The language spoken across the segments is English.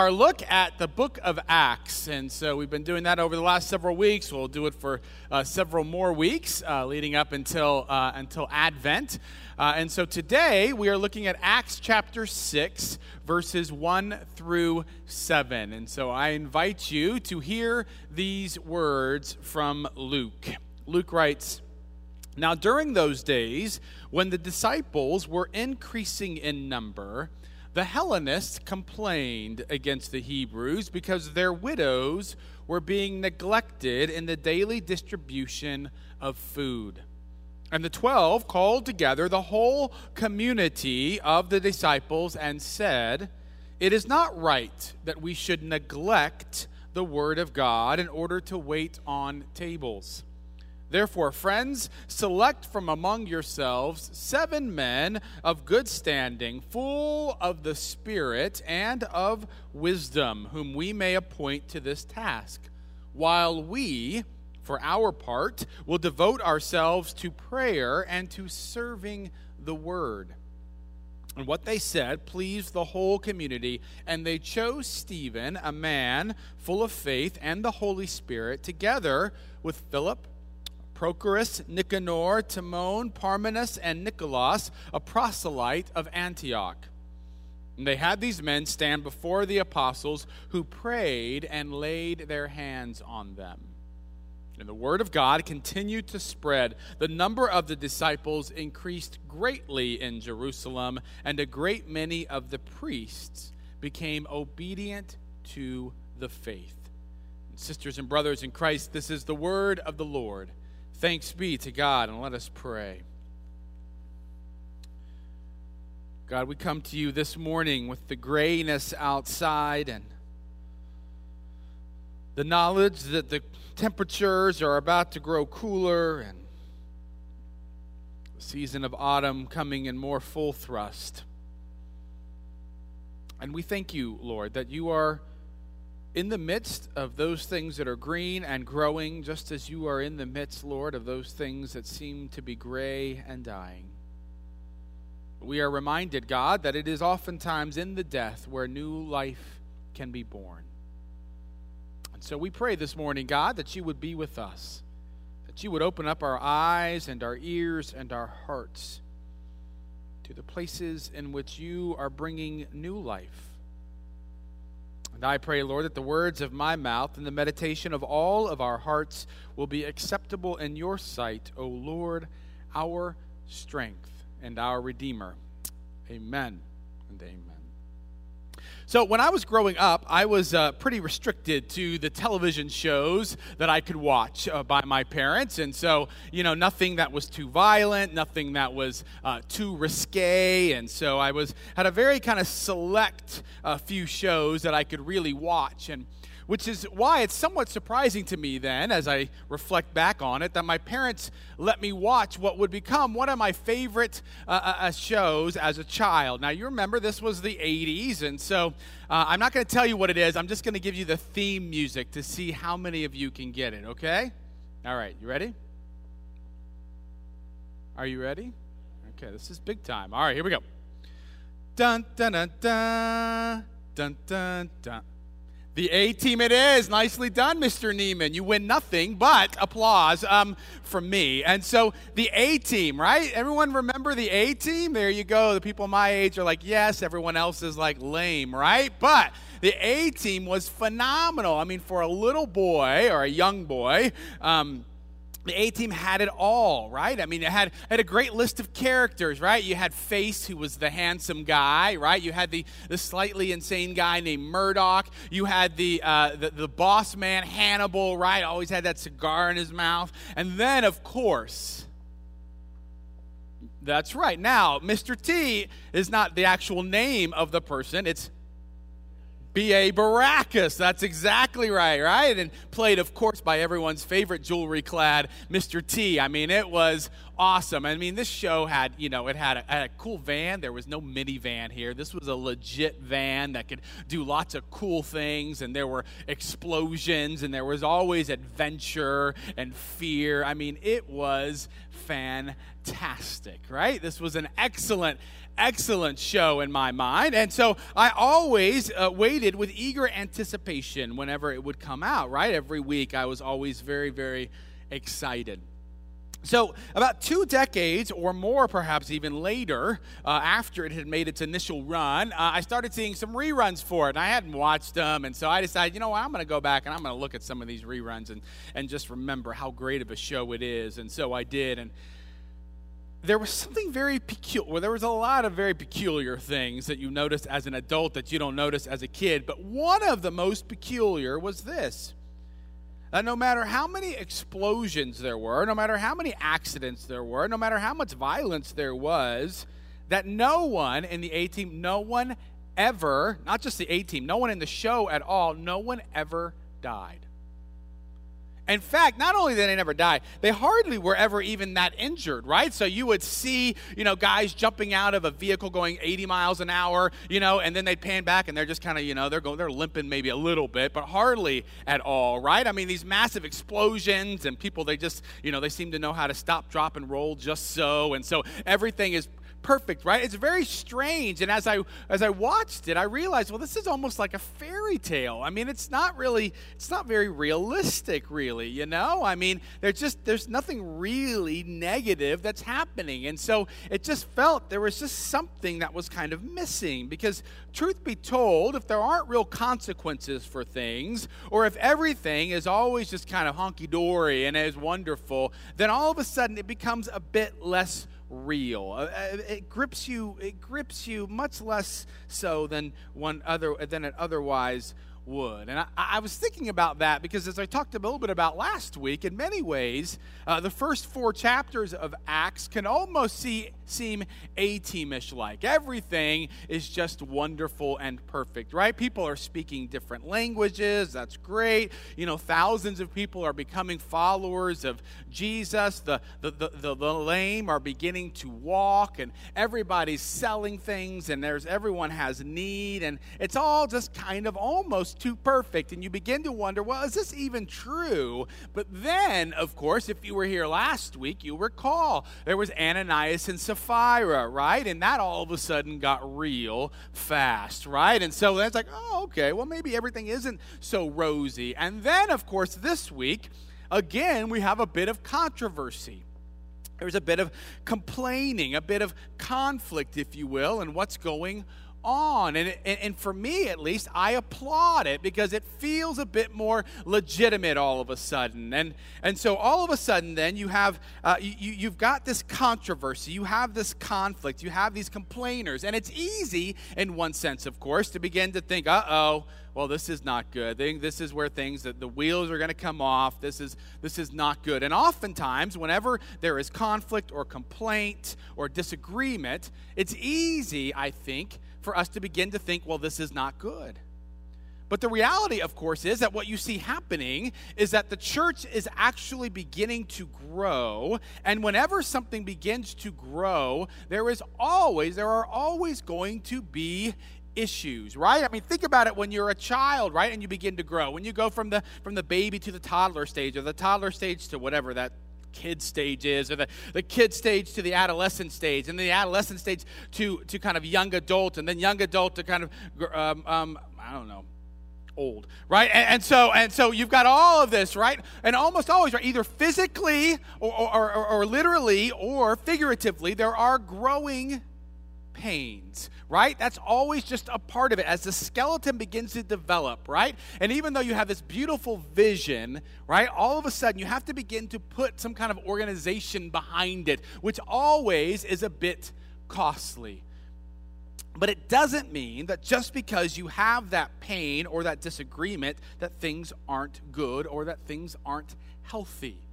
our look at the book of Acts. And so we've been doing that over the last several weeks. We'll do it for uh, several more weeks uh, leading up until, uh, until Advent. Uh, and so today we are looking at Acts chapter 6, verses 1 through 7. And so I invite you to hear these words from Luke. Luke writes, Now during those days, when the disciples were increasing in number, the Hellenists complained against the Hebrews because their widows were being neglected in the daily distribution of food. And the twelve called together the whole community of the disciples and said, It is not right that we should neglect the word of God in order to wait on tables. Therefore, friends, select from among yourselves seven men of good standing, full of the Spirit and of wisdom, whom we may appoint to this task, while we, for our part, will devote ourselves to prayer and to serving the word. And what they said pleased the whole community, and they chose Stephen, a man full of faith and the Holy Spirit, together with Philip Prochorus, Nicanor, Timon, Parmenas, and Nicholas, a proselyte of Antioch. And they had these men stand before the apostles, who prayed and laid their hands on them. And the word of God continued to spread. The number of the disciples increased greatly in Jerusalem, and a great many of the priests became obedient to the faith. Sisters and brothers in Christ, this is the word of the Lord. Thanks be to God, and let us pray. God, we come to you this morning with the grayness outside and the knowledge that the temperatures are about to grow cooler and the season of autumn coming in more full thrust. And we thank you, Lord, that you are in the midst of those things that are green and growing, just as you are in the midst, Lord, of those things that seem to be gray and dying. We are reminded, God, that it is oftentimes in the death where new life can be born. And so we pray this morning, God, that you would be with us, that you would open up our eyes and our ears and our hearts to the places in which you are bringing new life and I pray, Lord, that the words of my mouth and the meditation of all of our hearts will be acceptable in your sight, O Lord, our strength and our Redeemer. Amen and amen. So, when I was growing up, I was uh, pretty restricted to the television shows that I could watch uh, by my parents. And so, you know, nothing that was too violent, nothing that was uh, too risque. And so, I was had a very kind of select uh, few shows that I could really watch. And which is why it's somewhat surprising to me then, as I reflect back on it, that my parents let me watch what would become one of my favorite uh, uh, uh shows as a child. Now, you remember this was the 80s, and so uh, I'm not going to tell you what it is. I'm just going to give you the theme music to see how many of you can get it, okay? All right, you ready? Are you ready? Okay, this is big time. All right, here we go. Dun, dun, dun, dun, dun, dun, dun. The A team it is. Nicely done, Mr. Neiman. You win nothing but applause um, from me. And so the A team, right? Everyone remember the A team? There you go. The people my age are like, yes. Everyone else is like lame, right? But the A team was phenomenal. I mean, for a little boy or a young boy, um, the A team had it all, right? I mean, it had, had a great list of characters, right? You had Face, who was the handsome guy, right? You had the, the slightly insane guy named Murdock. You had the, uh, the, the boss man, Hannibal, right? Always had that cigar in his mouth. And then, of course, that's right. Now, Mr. T is not the actual name of the person, it's B.A. Baracus. That's exactly right, right? And played, of course, by everyone's favorite jewelry clad Mr. T. I mean, it was awesome. I mean, this show had, you know, it had a, had a, cool van. There was no minivan here. This was a legit van that could do lots of cool things, and there were explosions, and there was always adventure and fear. I mean, it was fantastic, right? This was an excellent, excellent show in my mind. And so I always uh, waited with eager anticipation whenever it would come out, right? Every week I was always very, very excited. So, about two decades or more, perhaps even later, uh, after it had made its initial run, uh, I started seeing some reruns for it. And I hadn't watched them, and so I decided, you know what, I'm going to go back and I'm going to look at some of these reruns and, and just remember how great of a show it is. And so I did. And there was something very peculiar. Well, there was a lot of very peculiar things that you notice as an adult that you don't notice as a kid. But one of the most peculiar was this that no matter how many explosions there were, no matter how many accidents there were, no matter how much violence there was, that no one in the A team, no one ever, not just the A team, no one in the show at all, no one ever died. In fact, not only did they never die, they hardly were ever even that injured, right? So you would see, you know, guys jumping out of a vehicle going 80 miles an hour, you know, and then they'd pan back and they're just kind of, you know, they're going, they're limping maybe a little bit, but hardly at all, right? I mean, these massive explosions and people, they just, you know, they seem to know how to stop, drop, and roll just so. And so everything is perfect, right? It's very strange. And as I as I watched it, I realized, well, this is almost like a fairy tale. I mean, it's not really it's not very realistic, really, you know? I mean, there's just there's nothing really negative that's happening. And so it just felt there was just something that was kind of missing because truth be told, if there aren't real consequences for things, or if everything is always just kind of honky dory and is wonderful, then all of a sudden it becomes a bit less real. Uh, uh, it grips you. It grips you much less so than one other than it otherwise would. And I, I, was thinking about that because as I talked a little bit about last week, in many ways, uh, the first four chapters of Acts can almost see, seem A teamish like. Everything is just wonderful and perfect, right? People are speaking different languages. That's great. You know, thousands of people are becoming followers of Jesus. The, the, the, the, the lame are beginning to walk, and everybody's selling things, and there's everyone has need, and it's all just kind of almost too perfect. And you begin to wonder, well, is this even true? But then, of course, if you were here last week, you recall there was Ananias and Sapphira, right? And that all of a sudden got real fast, right? And so that's like, oh, okay, well, maybe everything isn't so rosy. And then, of course, this week, again, we have a bit of controversy. There's a bit of complaining, a bit of conflict, if you will, and what's going on. And, and, and, for me, at least, I applaud it because it feels a bit more legitimate all of a sudden. And, and so all of a sudden, then, you have, uh, you, you've got this controversy, you have this conflict, you have these complainers. And it's easy, in one sense, of course, to begin to think, uh oh, well, this is not good. This is where things that the wheels are going to come off. This is this is not good. And oftentimes, whenever there is conflict or complaint or disagreement, it's easy, I think, for us to begin to think, well, this is not good. But the reality, of course, is that what you see happening is that the church is actually beginning to grow. And whenever something begins to grow, there is always, there are always going to be issues right i mean think about it when you're a child right and you begin to grow when you go from the from the baby to the toddler stage or the toddler stage to whatever that kid stage is, or the, the kid stage to the adolescent stage, and the adolescent stage to, to kind of young adult, and then young adult to kind of, um, um, I don't know, old, right? And, and, so and so you've got all of this, right? And almost always, right, either physically or, or, or, or literally or figuratively, there are growing pains, right? That's always just a part of it as the skeleton begins to develop, right? And even though you have this beautiful vision, right, all of a sudden you have to begin to put some kind of organization behind it, which always is a bit costly. But it doesn't mean that just because you have that pain or that disagreement, that things aren't good or that things aren't healthy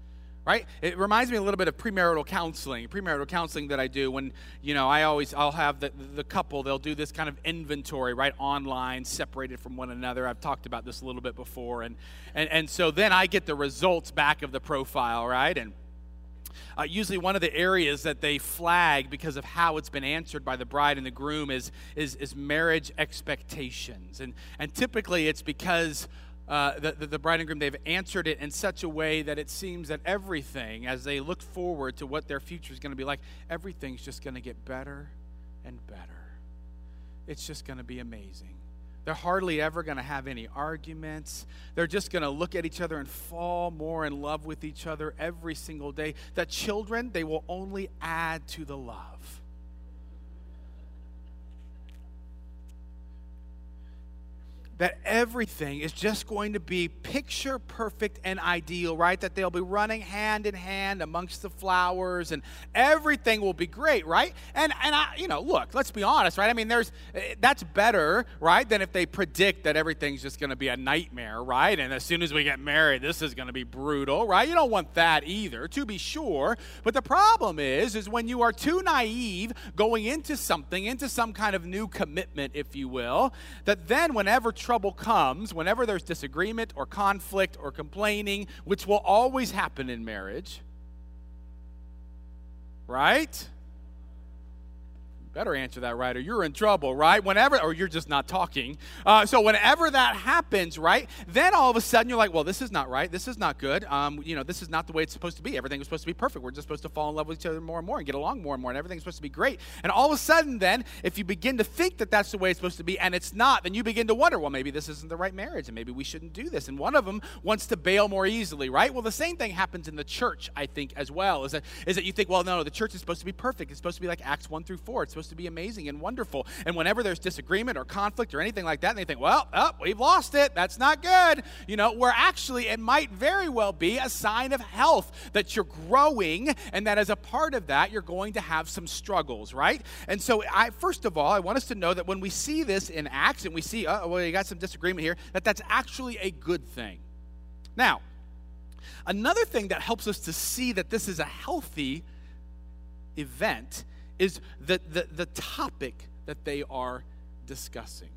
right? It reminds me a little bit of premarital counseling premarital counseling that i do when you know i always i'll have the, the couple they'll do this kind of inventory right online separated from one another. I've talked about this a little bit before. And and, and so then i get the results back of the profile right? And Uh, usually, one of the areas that they flag because of how it's been answered by the bride and the groom is, is, is marriage expectations. And, and typically, it's because uh, the, the, the, bride and groom, they've answered it in such a way that it seems that everything, as they look forward to what their future is going to be like, everything's just going to get better and better. It's just going to be amazing. They're hardly ever going to have any arguments. They're just going to look at each other and fall more in love with each other every single day. That children, they will only add to the love. That everything is just going to be picture perfect and ideal, right? That they'll be running hand in hand amongst the flowers and everything will be great, right? And and I, you know, look, let's be honest, right? I mean, there's eh, that's better, right, than if they predict that everything's just going to be a nightmare, right? And as soon as we get married, this is going to be brutal, right? You don't want that either, to be sure. But the problem is is when you are too naive going into something, into some kind of new commitment, if you will, that then whenever trouble comes, whenever there's disagreement or conflict or complaining, which will always happen in marriage, right? Better answer that right, or you're in trouble, right? Whenever, or you're just not talking. Uh, so whenever that happens, right, then all of a sudden you're like, well, this is not right. This is not good. Um, you know, this is not the way it's supposed to be. Everything was supposed to be perfect. We're just supposed to fall in love with each other more and more and get along more and more, and everything's supposed to be great. And all of a sudden, then, if you begin to think that that's the way it's supposed to be, and it's not, then you begin to wonder, well, maybe this isn't the right marriage, and maybe we shouldn't do this. And one of them wants to bail more easily, right? Well, the same thing happens in the church, I think, as well. Is that is that you think, well, no, the church is supposed to be perfect. It's supposed to be like Acts one through four. It's supposed to be amazing and wonderful. And whenever there's disagreement or conflict or anything like that, and they think, well, oh, we've lost it. That's not good. You know, where actually it might very well be a sign of health that you're growing and that as a part of that, you're going to have some struggles, right? And so, I first of all, I want us to know that when we see this in Acts and we see, uh, oh, well, you got some disagreement here, that that's actually a good thing. Now, another thing that helps us to see that this is a healthy event is the, the, the topic that they are discussing.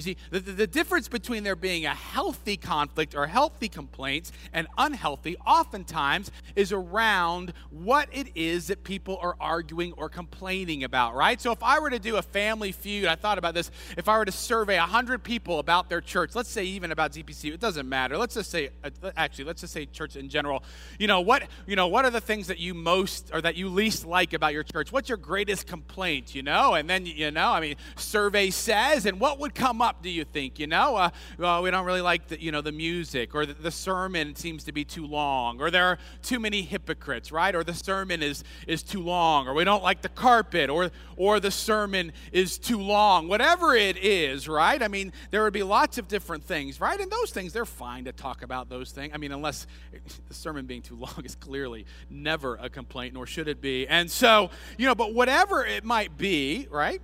You see, the, the, difference between there being a healthy conflict or healthy complaints and unhealthy oftentimes is around what it is that people are arguing or complaining about, right? So if I were to do a family feud, I thought about this. If I were to survey 100 people about their church, let's say even about ZPC, it doesn't matter. Let's just say, uh, actually, let's just say church in general. You know, what, you know, what are the things that you most or that you least like about your church? What's your greatest complaint, you know? And then, you know, I mean, survey says, and what would come up? Do you think? You know, uh, well, we don't really like the, you know, the music, or the, the, sermon seems to be too long, or there are too many hypocrites, right? Or the sermon is, is too long, or we don't like the carpet, or, or the sermon is too long. Whatever it is, right? I mean, there would be lots of different things, right? And those things, they're fine to talk about those things. I mean, unless the sermon being too long is clearly never a complaint, nor should it be. And so, you know, but whatever it might be, right?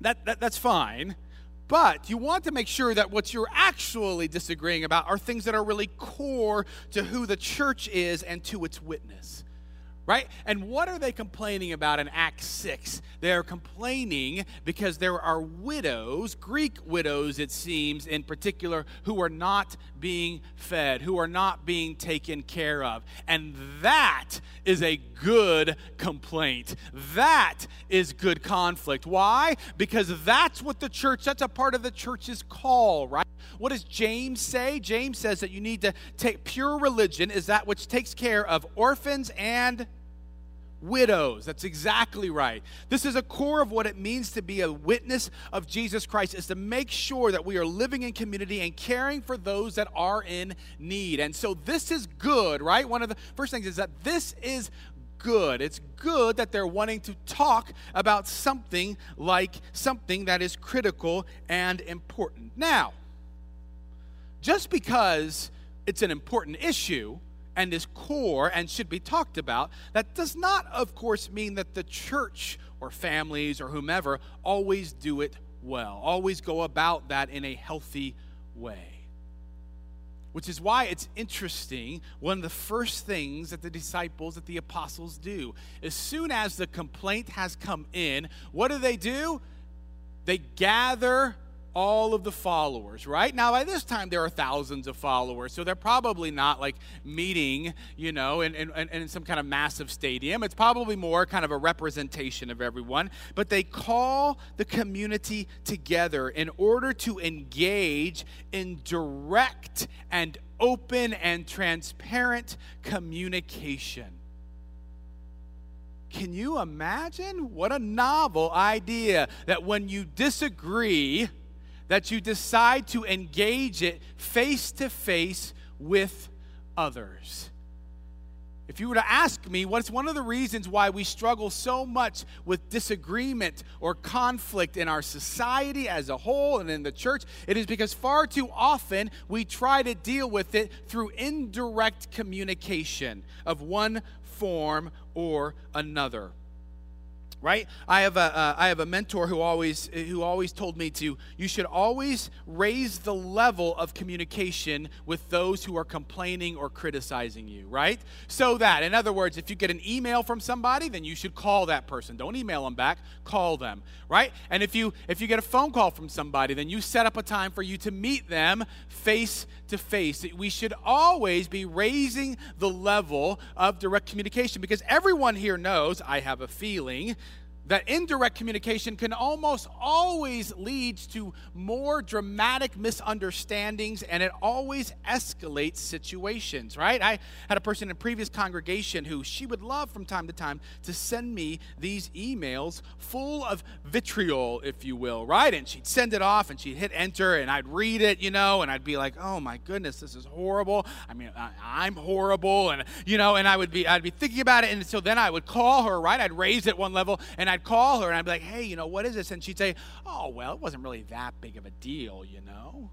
That, that, that's fine. But you want to make sure that what you're actually disagreeing about are things that are really core to who the church is and to its witness right? And what are they complaining about in Acts 6? They are complaining because there are widows, Greek widows, it seems, in particular, who are not being fed, who are not being taken care of. And that is a good complaint. That is good conflict. Why? Because that's what the church, that's a part of the church's call, right? What does James say? James says that you need to take pure religion is that which takes care of orphans and widows. That's exactly right. This is a core of what it means to be a witness of Jesus Christ is to make sure that we are living in community and caring for those that are in need. And so this is good, right? One of the first things is that this is good. It's good that they're wanting to talk about something like something that is critical and important. Now, just because it's an important issue and is core and should be talked about, that does not, of course, mean that the church or families or whomever always do it well, always go about that in a healthy way. Which is why it's interesting. One of the first things that the disciples, that the apostles do, as soon as the complaint has come in, what do they do? They gather all of the followers, right? Now, by this time, there are thousands of followers, so they're probably not like meeting, you know, in, in, in some kind of massive stadium. It's probably more kind of a representation of everyone. But they call the community together in order to engage in direct and open and transparent communication. Can you imagine? What a novel idea that when you disagree, that you decide to engage it face to face with others. If you were to ask me what's one of the reasons why we struggle so much with disagreement or conflict in our society as a whole and in the church, it is because far too often we try to deal with it through indirect communication of one form or another right? I have a uh, I have a mentor who always who always told me to you should always raise the level of communication with those who are complaining or criticizing you right? So that in other words if you get an email from somebody then you should call that person. Don't email them back call them right? And if you if you get a phone call from somebody then you set up a time for you to meet them face to face. We should always be raising the level of direct communication because everyone here knows i have a feeling that indirect communication can almost always lead to more dramatic misunderstandings and it always escalates situations right? I had a person in a previous congregation who she would love from time to time to send me these emails full of vitriol if you will right? And she'd send it off and she'd hit enter and i'd read it you know and i'd be like oh my goodness this is horrible. I mean I, am horrible. And you know and i would be i'd be thinking about it and so then i would call her right? I'd raise it one level and I'd call her and I'd be like, hey, you know, what is this? And she'd say, oh, well, it wasn't really that big of a deal, you know?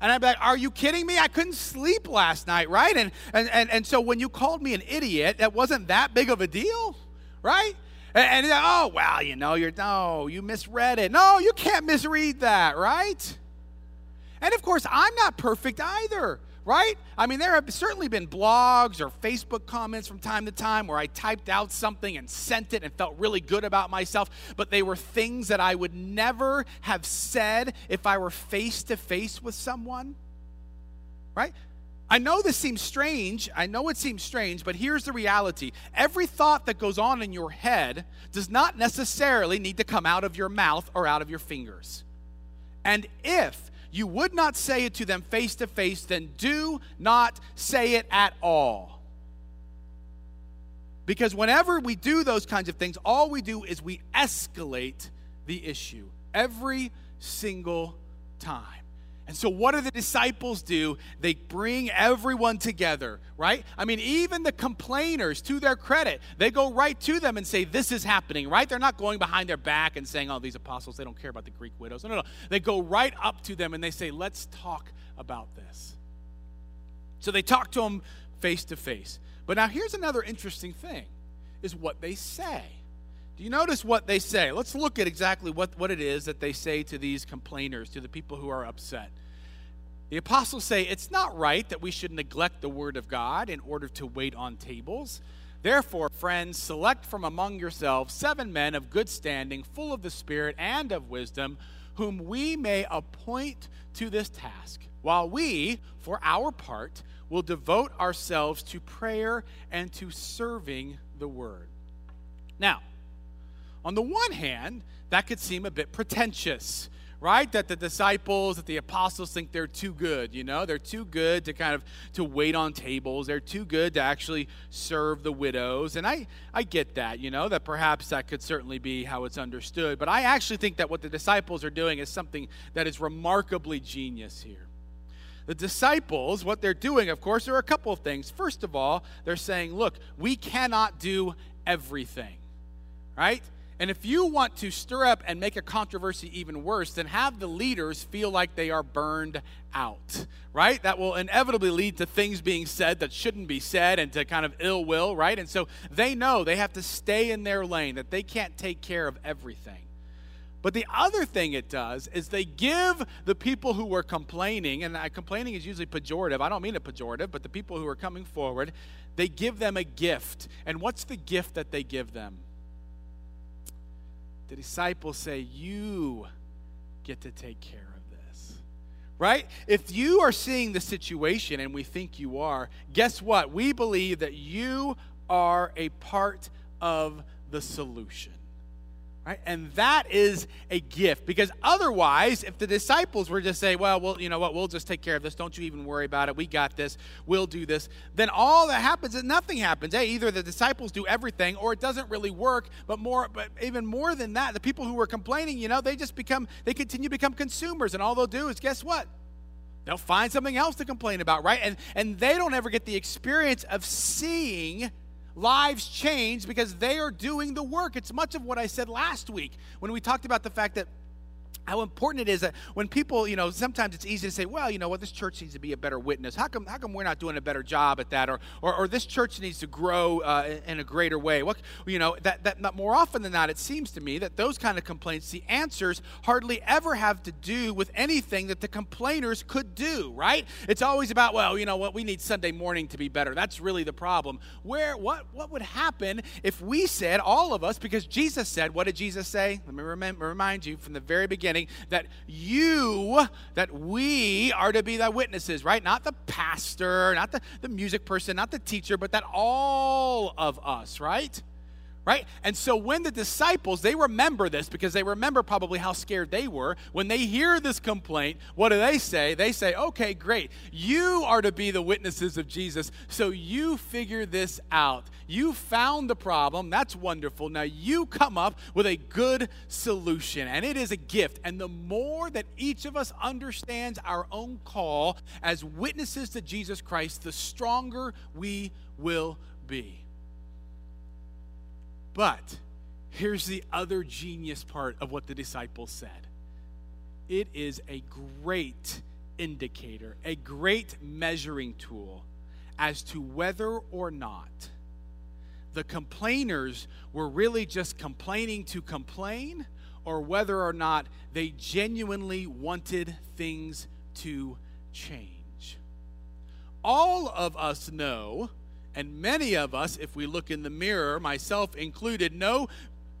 And I'd be like, Are you kidding me? I couldn't sleep last night, right? And, and, and, and so when you called me an idiot, that wasn't that big of a deal, right? And, and oh, well, you know, you're, no, you misread it. No, you can't misread that, right? And of course, I'm not perfect either right? I mean, there have certainly been blogs or Facebook comments from time to time where I typed out something and sent it and felt really good about myself, but they were things that I would never have said if I were face to face with someone, right? I know this seems strange. I know it seems strange, but here's the reality. Every thought that goes on in your head does not necessarily need to come out of your mouth or out of your fingers. And if you would not say it to them face to face, then do not say it at all. Because whenever we do those kinds of things, all we do is we escalate the issue every single time. And so, what do the disciples do? They bring everyone together, right? I mean, even the complainers, to their credit, they go right to them and say, This is happening, right? They're not going behind their back and saying, Oh, these apostles, they don't care about the Greek widows. No, no, no. They go right up to them and they say, Let's talk about this. So, they talk to them face to face. But now, here's another interesting thing is what they say. Do you notice what they say? Let's look at exactly what, what it is that they say to these complainers, to the people who are upset. The apostles say it's not right that we should neglect the word of God in order to wait on tables. Therefore, friends, select from among yourselves seven men of good standing, full of the Spirit and of wisdom, whom we may appoint to this task, while we, for our part, will devote ourselves to prayer and to serving the word. Now, on the one hand, that could seem a bit pretentious, right? That the disciples, that the apostles think they're too good, you know? They're too good to kind of to wait on tables. They're too good to actually serve the widows. And I I get that, you know, that perhaps that could certainly be how it's understood, but I actually think that what the disciples are doing is something that is remarkably genius here. The disciples, what they're doing, of course, are a couple of things. First of all, they're saying, look, we cannot do everything, right? And if you want to stir up and make a controversy even worse, then have the leaders feel like they are burned out, right? That will inevitably lead to things being said that shouldn't be said and to kind of ill will, right? And so they know they have to stay in their lane, that they can't take care of everything. But the other thing it does is they give the people who were complaining, and complaining is usually pejorative. I don't mean it pejorative, but the people who are coming forward, they give them a gift. And what's the gift that they give them? The disciples say, You get to take care of this. Right? If you are seeing the situation and we think you are, guess what? We believe that you are a part of the solution. Right? And that is a gift because otherwise, if the disciples were just say, well, well, you know what, we'll just take care of this. Don't you even worry about it. We got this. We'll do this. Then all that happens is nothing happens. Hey, either the disciples do everything or it doesn't really work. But more, but even more than that, the people who were complaining, you know, they just become, they continue to become consumers. And all they'll do is guess what? They'll find something else to complain about, right? And and they don't ever get the experience of seeing lives change because they are doing the work. It's much of what I said last week when we talked about the fact that how important it is that when people, you know, sometimes it's easy to say, well, you know what, this church needs to be a better witness. How come, how come we're not doing a better job at that? Or, or, or this church needs to grow uh, in a greater way. What, you know, that, that more often than not, it seems to me that those kind of complaints, the answers hardly ever have to do with anything that the complainers could do, right? It's always about, well, you know what, we need Sunday morning to be better. That's really the problem. Where, what, what would happen if we said, all of us, because Jesus said, what did Jesus say? Let me remind you from the very beginning that you, that we are to be the witnesses, right? Not the pastor, not the, the music person, not the teacher, but that all of us, right? Right? And so when the disciples, they remember this because they remember probably how scared they were. When they hear this complaint, what do they say? They say, okay, great. You are to be the witnesses of Jesus. So you figure this out. You found the problem. That's wonderful. Now you come up with a good solution, and it is a gift. And the more that each of us understands our own call as witnesses to Jesus Christ, the stronger we will be. But here's the other genius part of what the disciples said it is a great indicator, a great measuring tool as to whether or not the complainers were really just complaining to complain or whether or not they genuinely wanted things to change. All of us know and many of us, if we look in the mirror, myself included, know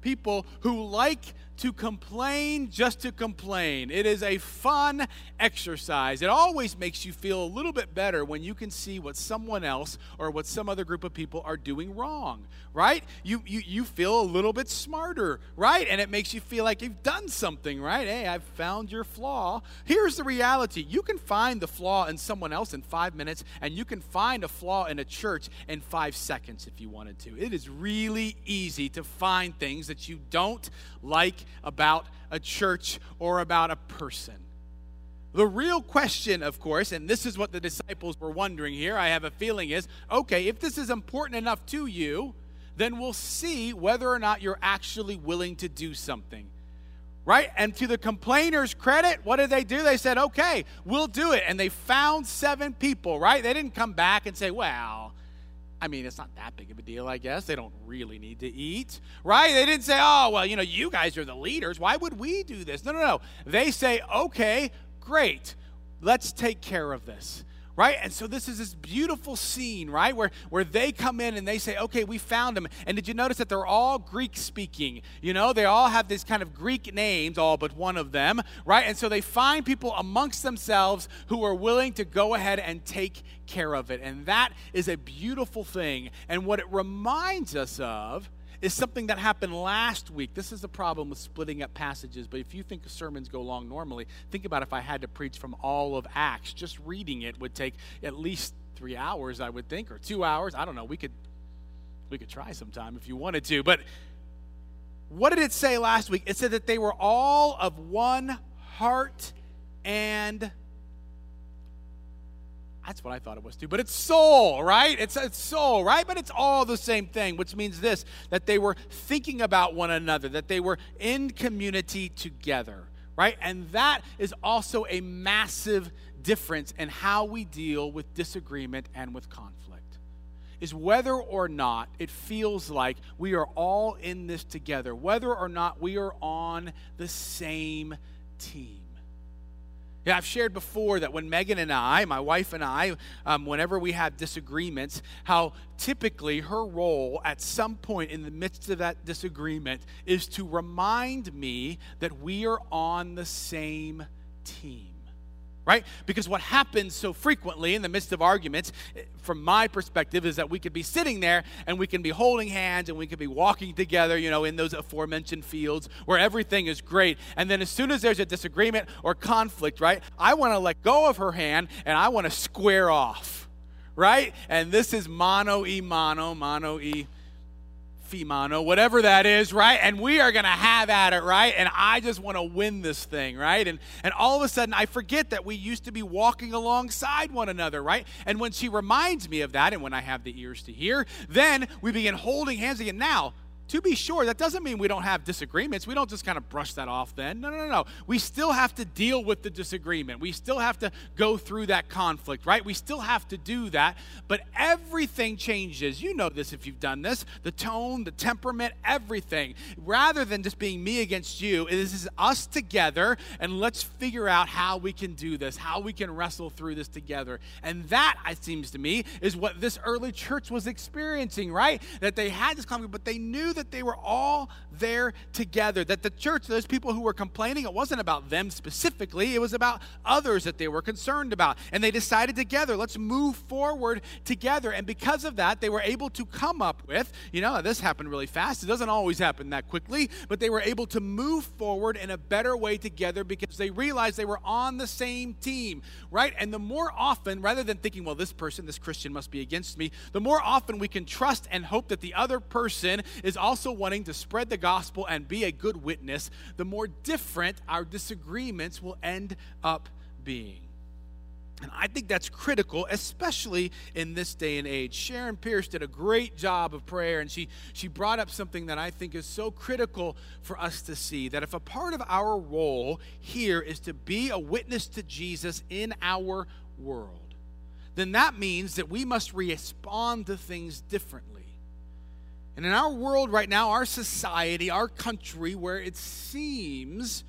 people who like to complain just to complain. It is a fun exercise. It always makes you feel a little bit better when you can see what someone else or what some other group of people are doing wrong, right? You, you, you feel a little bit smarter, right? And it makes you feel like you've done something, right? Hey, I've found your flaw. Here's the reality you can find the flaw in someone else in five minutes, and you can find a flaw in a church in five seconds if you wanted to. It is really easy to find things that you don't like about a church or about a person. The real question, of course, and this is what the disciples were wondering here, I have a feeling is okay, if this is important enough to you, then we'll see whether or not you're actually willing to do something. Right? And to the complainers' credit, what did they do? They said, okay, we'll do it. And they found seven people, right? They didn't come back and say, well, I mean, it's not that big of a deal, I guess. They don't really need to eat, right? They didn't say, oh, well, you know, you guys are the leaders. Why would we do this? No, no, no. They say, okay, great. Let's take care of this right? And so this is this beautiful scene, right? Where, where they come in and they say, okay, we found them. And did you notice that they're all Greek speaking? You know, they all have these kind of Greek names, all but one of them, right? And so they find people amongst themselves who are willing to go ahead and take care of it. And that is a beautiful thing. And what it reminds us of is something that happened last week. This is the problem with splitting up passages, but if you think sermons go long normally, think about if I had to preach from all of Acts. Just reading it would take at least three hours, I would think, or two hours. I don't know. We could we could try sometime if you wanted to. But what did it say last week? It said that they were all of one heart and that's what I thought it was too. But it's soul, right? It's, it's soul, right? But it's all the same thing, which means this that they were thinking about one another, that they were in community together, right? And that is also a massive difference in how we deal with disagreement and with conflict. Is whether or not it feels like we are all in this together, whether or not we are on the same team. Yeah, I've shared before that when Megan and I, my wife and I, um, whenever we have disagreements, how typically her role at some point in the midst of that disagreement is to remind me that we are on the same team right? Because what happens so frequently in the midst of arguments, eh, from my perspective, is that we could be sitting there and we can be holding hands and we could be walking together, you know, in those aforementioned fields where everything is great. And then as soon as there's a disagreement or conflict, right, I want to let go of her hand and I want to square off, right? And this is mano e mano, mano e Fimano, whatever that is, right? And we are going to have at it, right? And I just want to win this thing, right? And and all of a sudden I forget that we used to be walking alongside one another, right? And when she reminds me of that and when I have the ears to hear, then we begin holding hands again. Now, to be sure, that doesn't mean we don't have disagreements. We don't just kind of brush that off then. No, no, no, no. We still have to deal with the disagreement. We still have to go through that conflict, right? We still have to do that. But everything changes. You know this if you've done this the tone, the temperament, everything. Rather than just being me against you, this is us together, and let's figure out how we can do this, how we can wrestle through this together. And that, it seems to me, is what this early church was experiencing, right? That they had this conflict, but they knew that they were all there together. That the church, those people who were complaining, it wasn't about them specifically, it was about others that they were concerned about. And they decided together, let's move forward together. And because of that, they were able to come up with, you know, this happened really fast. It doesn't always happen that quickly, but they were able to move forward in a better way together because they realized they were on the same team, right? And the more often, rather than thinking, well, this person, this Christian must be against me, the more often we can trust and hope that the other person is also wanting to spread the gospel and be a good witness, the more different our disagreements will end up being. And I think that's critical, especially in this day and age. Sharon Pierce did a great job of prayer, and she, she brought up something that I think is so critical for us to see that if a part of our role here is to be a witness to Jesus in our world, then that means that we must respond to things differently. And in our world right now, our society, our country, where it seems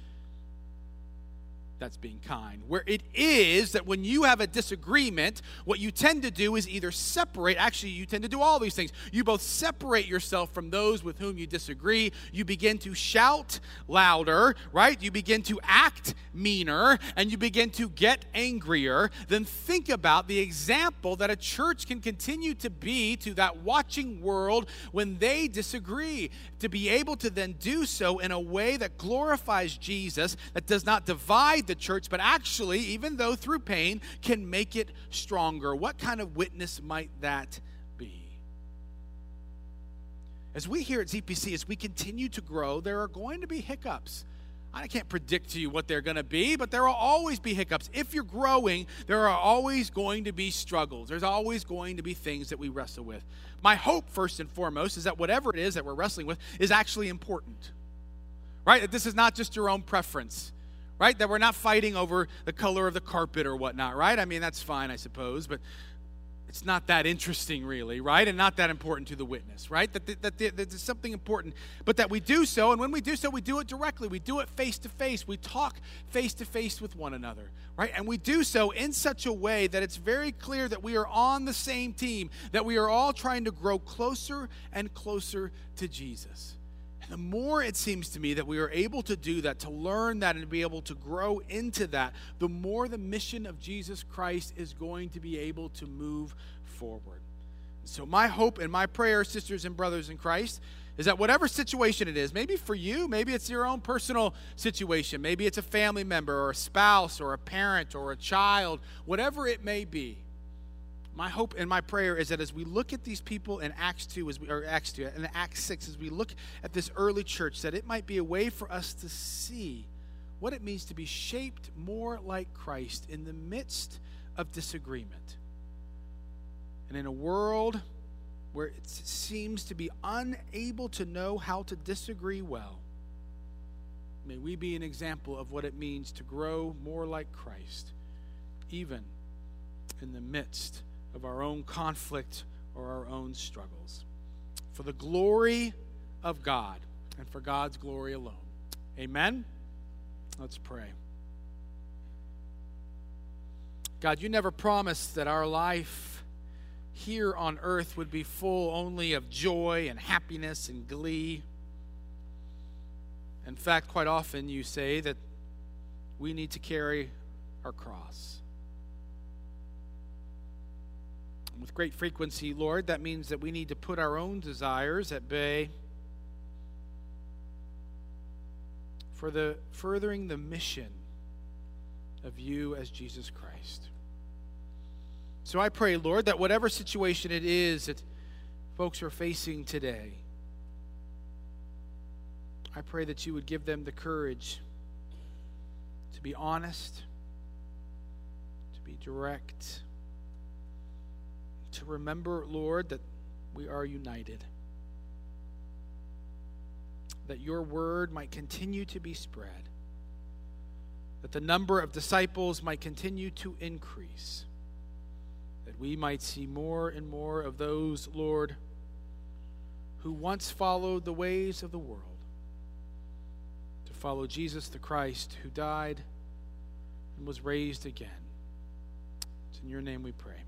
that's being kind. Where it is that when you have a disagreement, what you tend to do is either separate, actually, you tend to do all these things. You both separate yourself from those with whom you disagree. You begin to shout louder, right? You begin to act meaner, and you begin to get angrier. Then think about the example that a church can continue to be to that watching world when they disagree. To be able to then do so in a way that glorifies Jesus, that does not divide the church, but actually, even though through pain, can make it stronger. What kind of witness might that be? As we here at ZPC, as we continue to grow, there are going to be hiccups. I can't predict to you what they're going to be, but there will always be hiccups. If you're growing, there are always going to be struggles. There's always going to be things that we wrestle with. My hope, first and foremost, is that whatever it is that we're wrestling with is actually important. Right? That this is not just your own preference right? That we're not fighting over the color of the carpet or whatnot, right? I mean, that's fine, I suppose, but it's not that interesting, really, right? And not that important to the witness, right? That, that, that, that there's something important, but that we do so, and when we do so, we do it directly. We do it face to face. We talk face to face with one another, right? And we do so in such a way that it's very clear that we are on the same team, that we are all trying to grow closer and closer to Jesus the more it seems to me that we are able to do that, to learn that, and to be able to grow into that, the more the mission of Jesus Christ is going to be able to move forward. So, my hope and my prayer, sisters and brothers in Christ, is that whatever situation it is, maybe for you, maybe it's your own personal situation, maybe it's a family member or a spouse or a parent or a child, whatever it may be my hope and my prayer is that as we look at these people in Acts 2, as we, or Acts 2, and Acts 6, as we look at this early church, that it might be a way for us to see what it means to be shaped more like Christ in the midst of disagreement. And in a world where it seems to be unable to know how to disagree well, may we be an example of what it means to grow more like Christ, even in the midst of our own conflict or our own struggles. For the glory of God and for God's glory alone. Amen. Let's pray. God, you never promised that our life here on earth would be full only of joy and happiness and glee. In fact, quite often you say that we need to carry our cross. With great frequency, Lord, that means that we need to put our own desires at bay for the furthering the mission of you as Jesus Christ. So I pray, Lord, that whatever situation it is that folks are facing today, I pray that you would give them the courage to be honest, to be direct, to remember, Lord, that we are united. That your word might continue to be spread, that the number of disciples might continue to increase, that we might see more and more of those, Lord, who once followed the ways of the world to follow Jesus the Christ who died and was raised again. It's in your name we pray.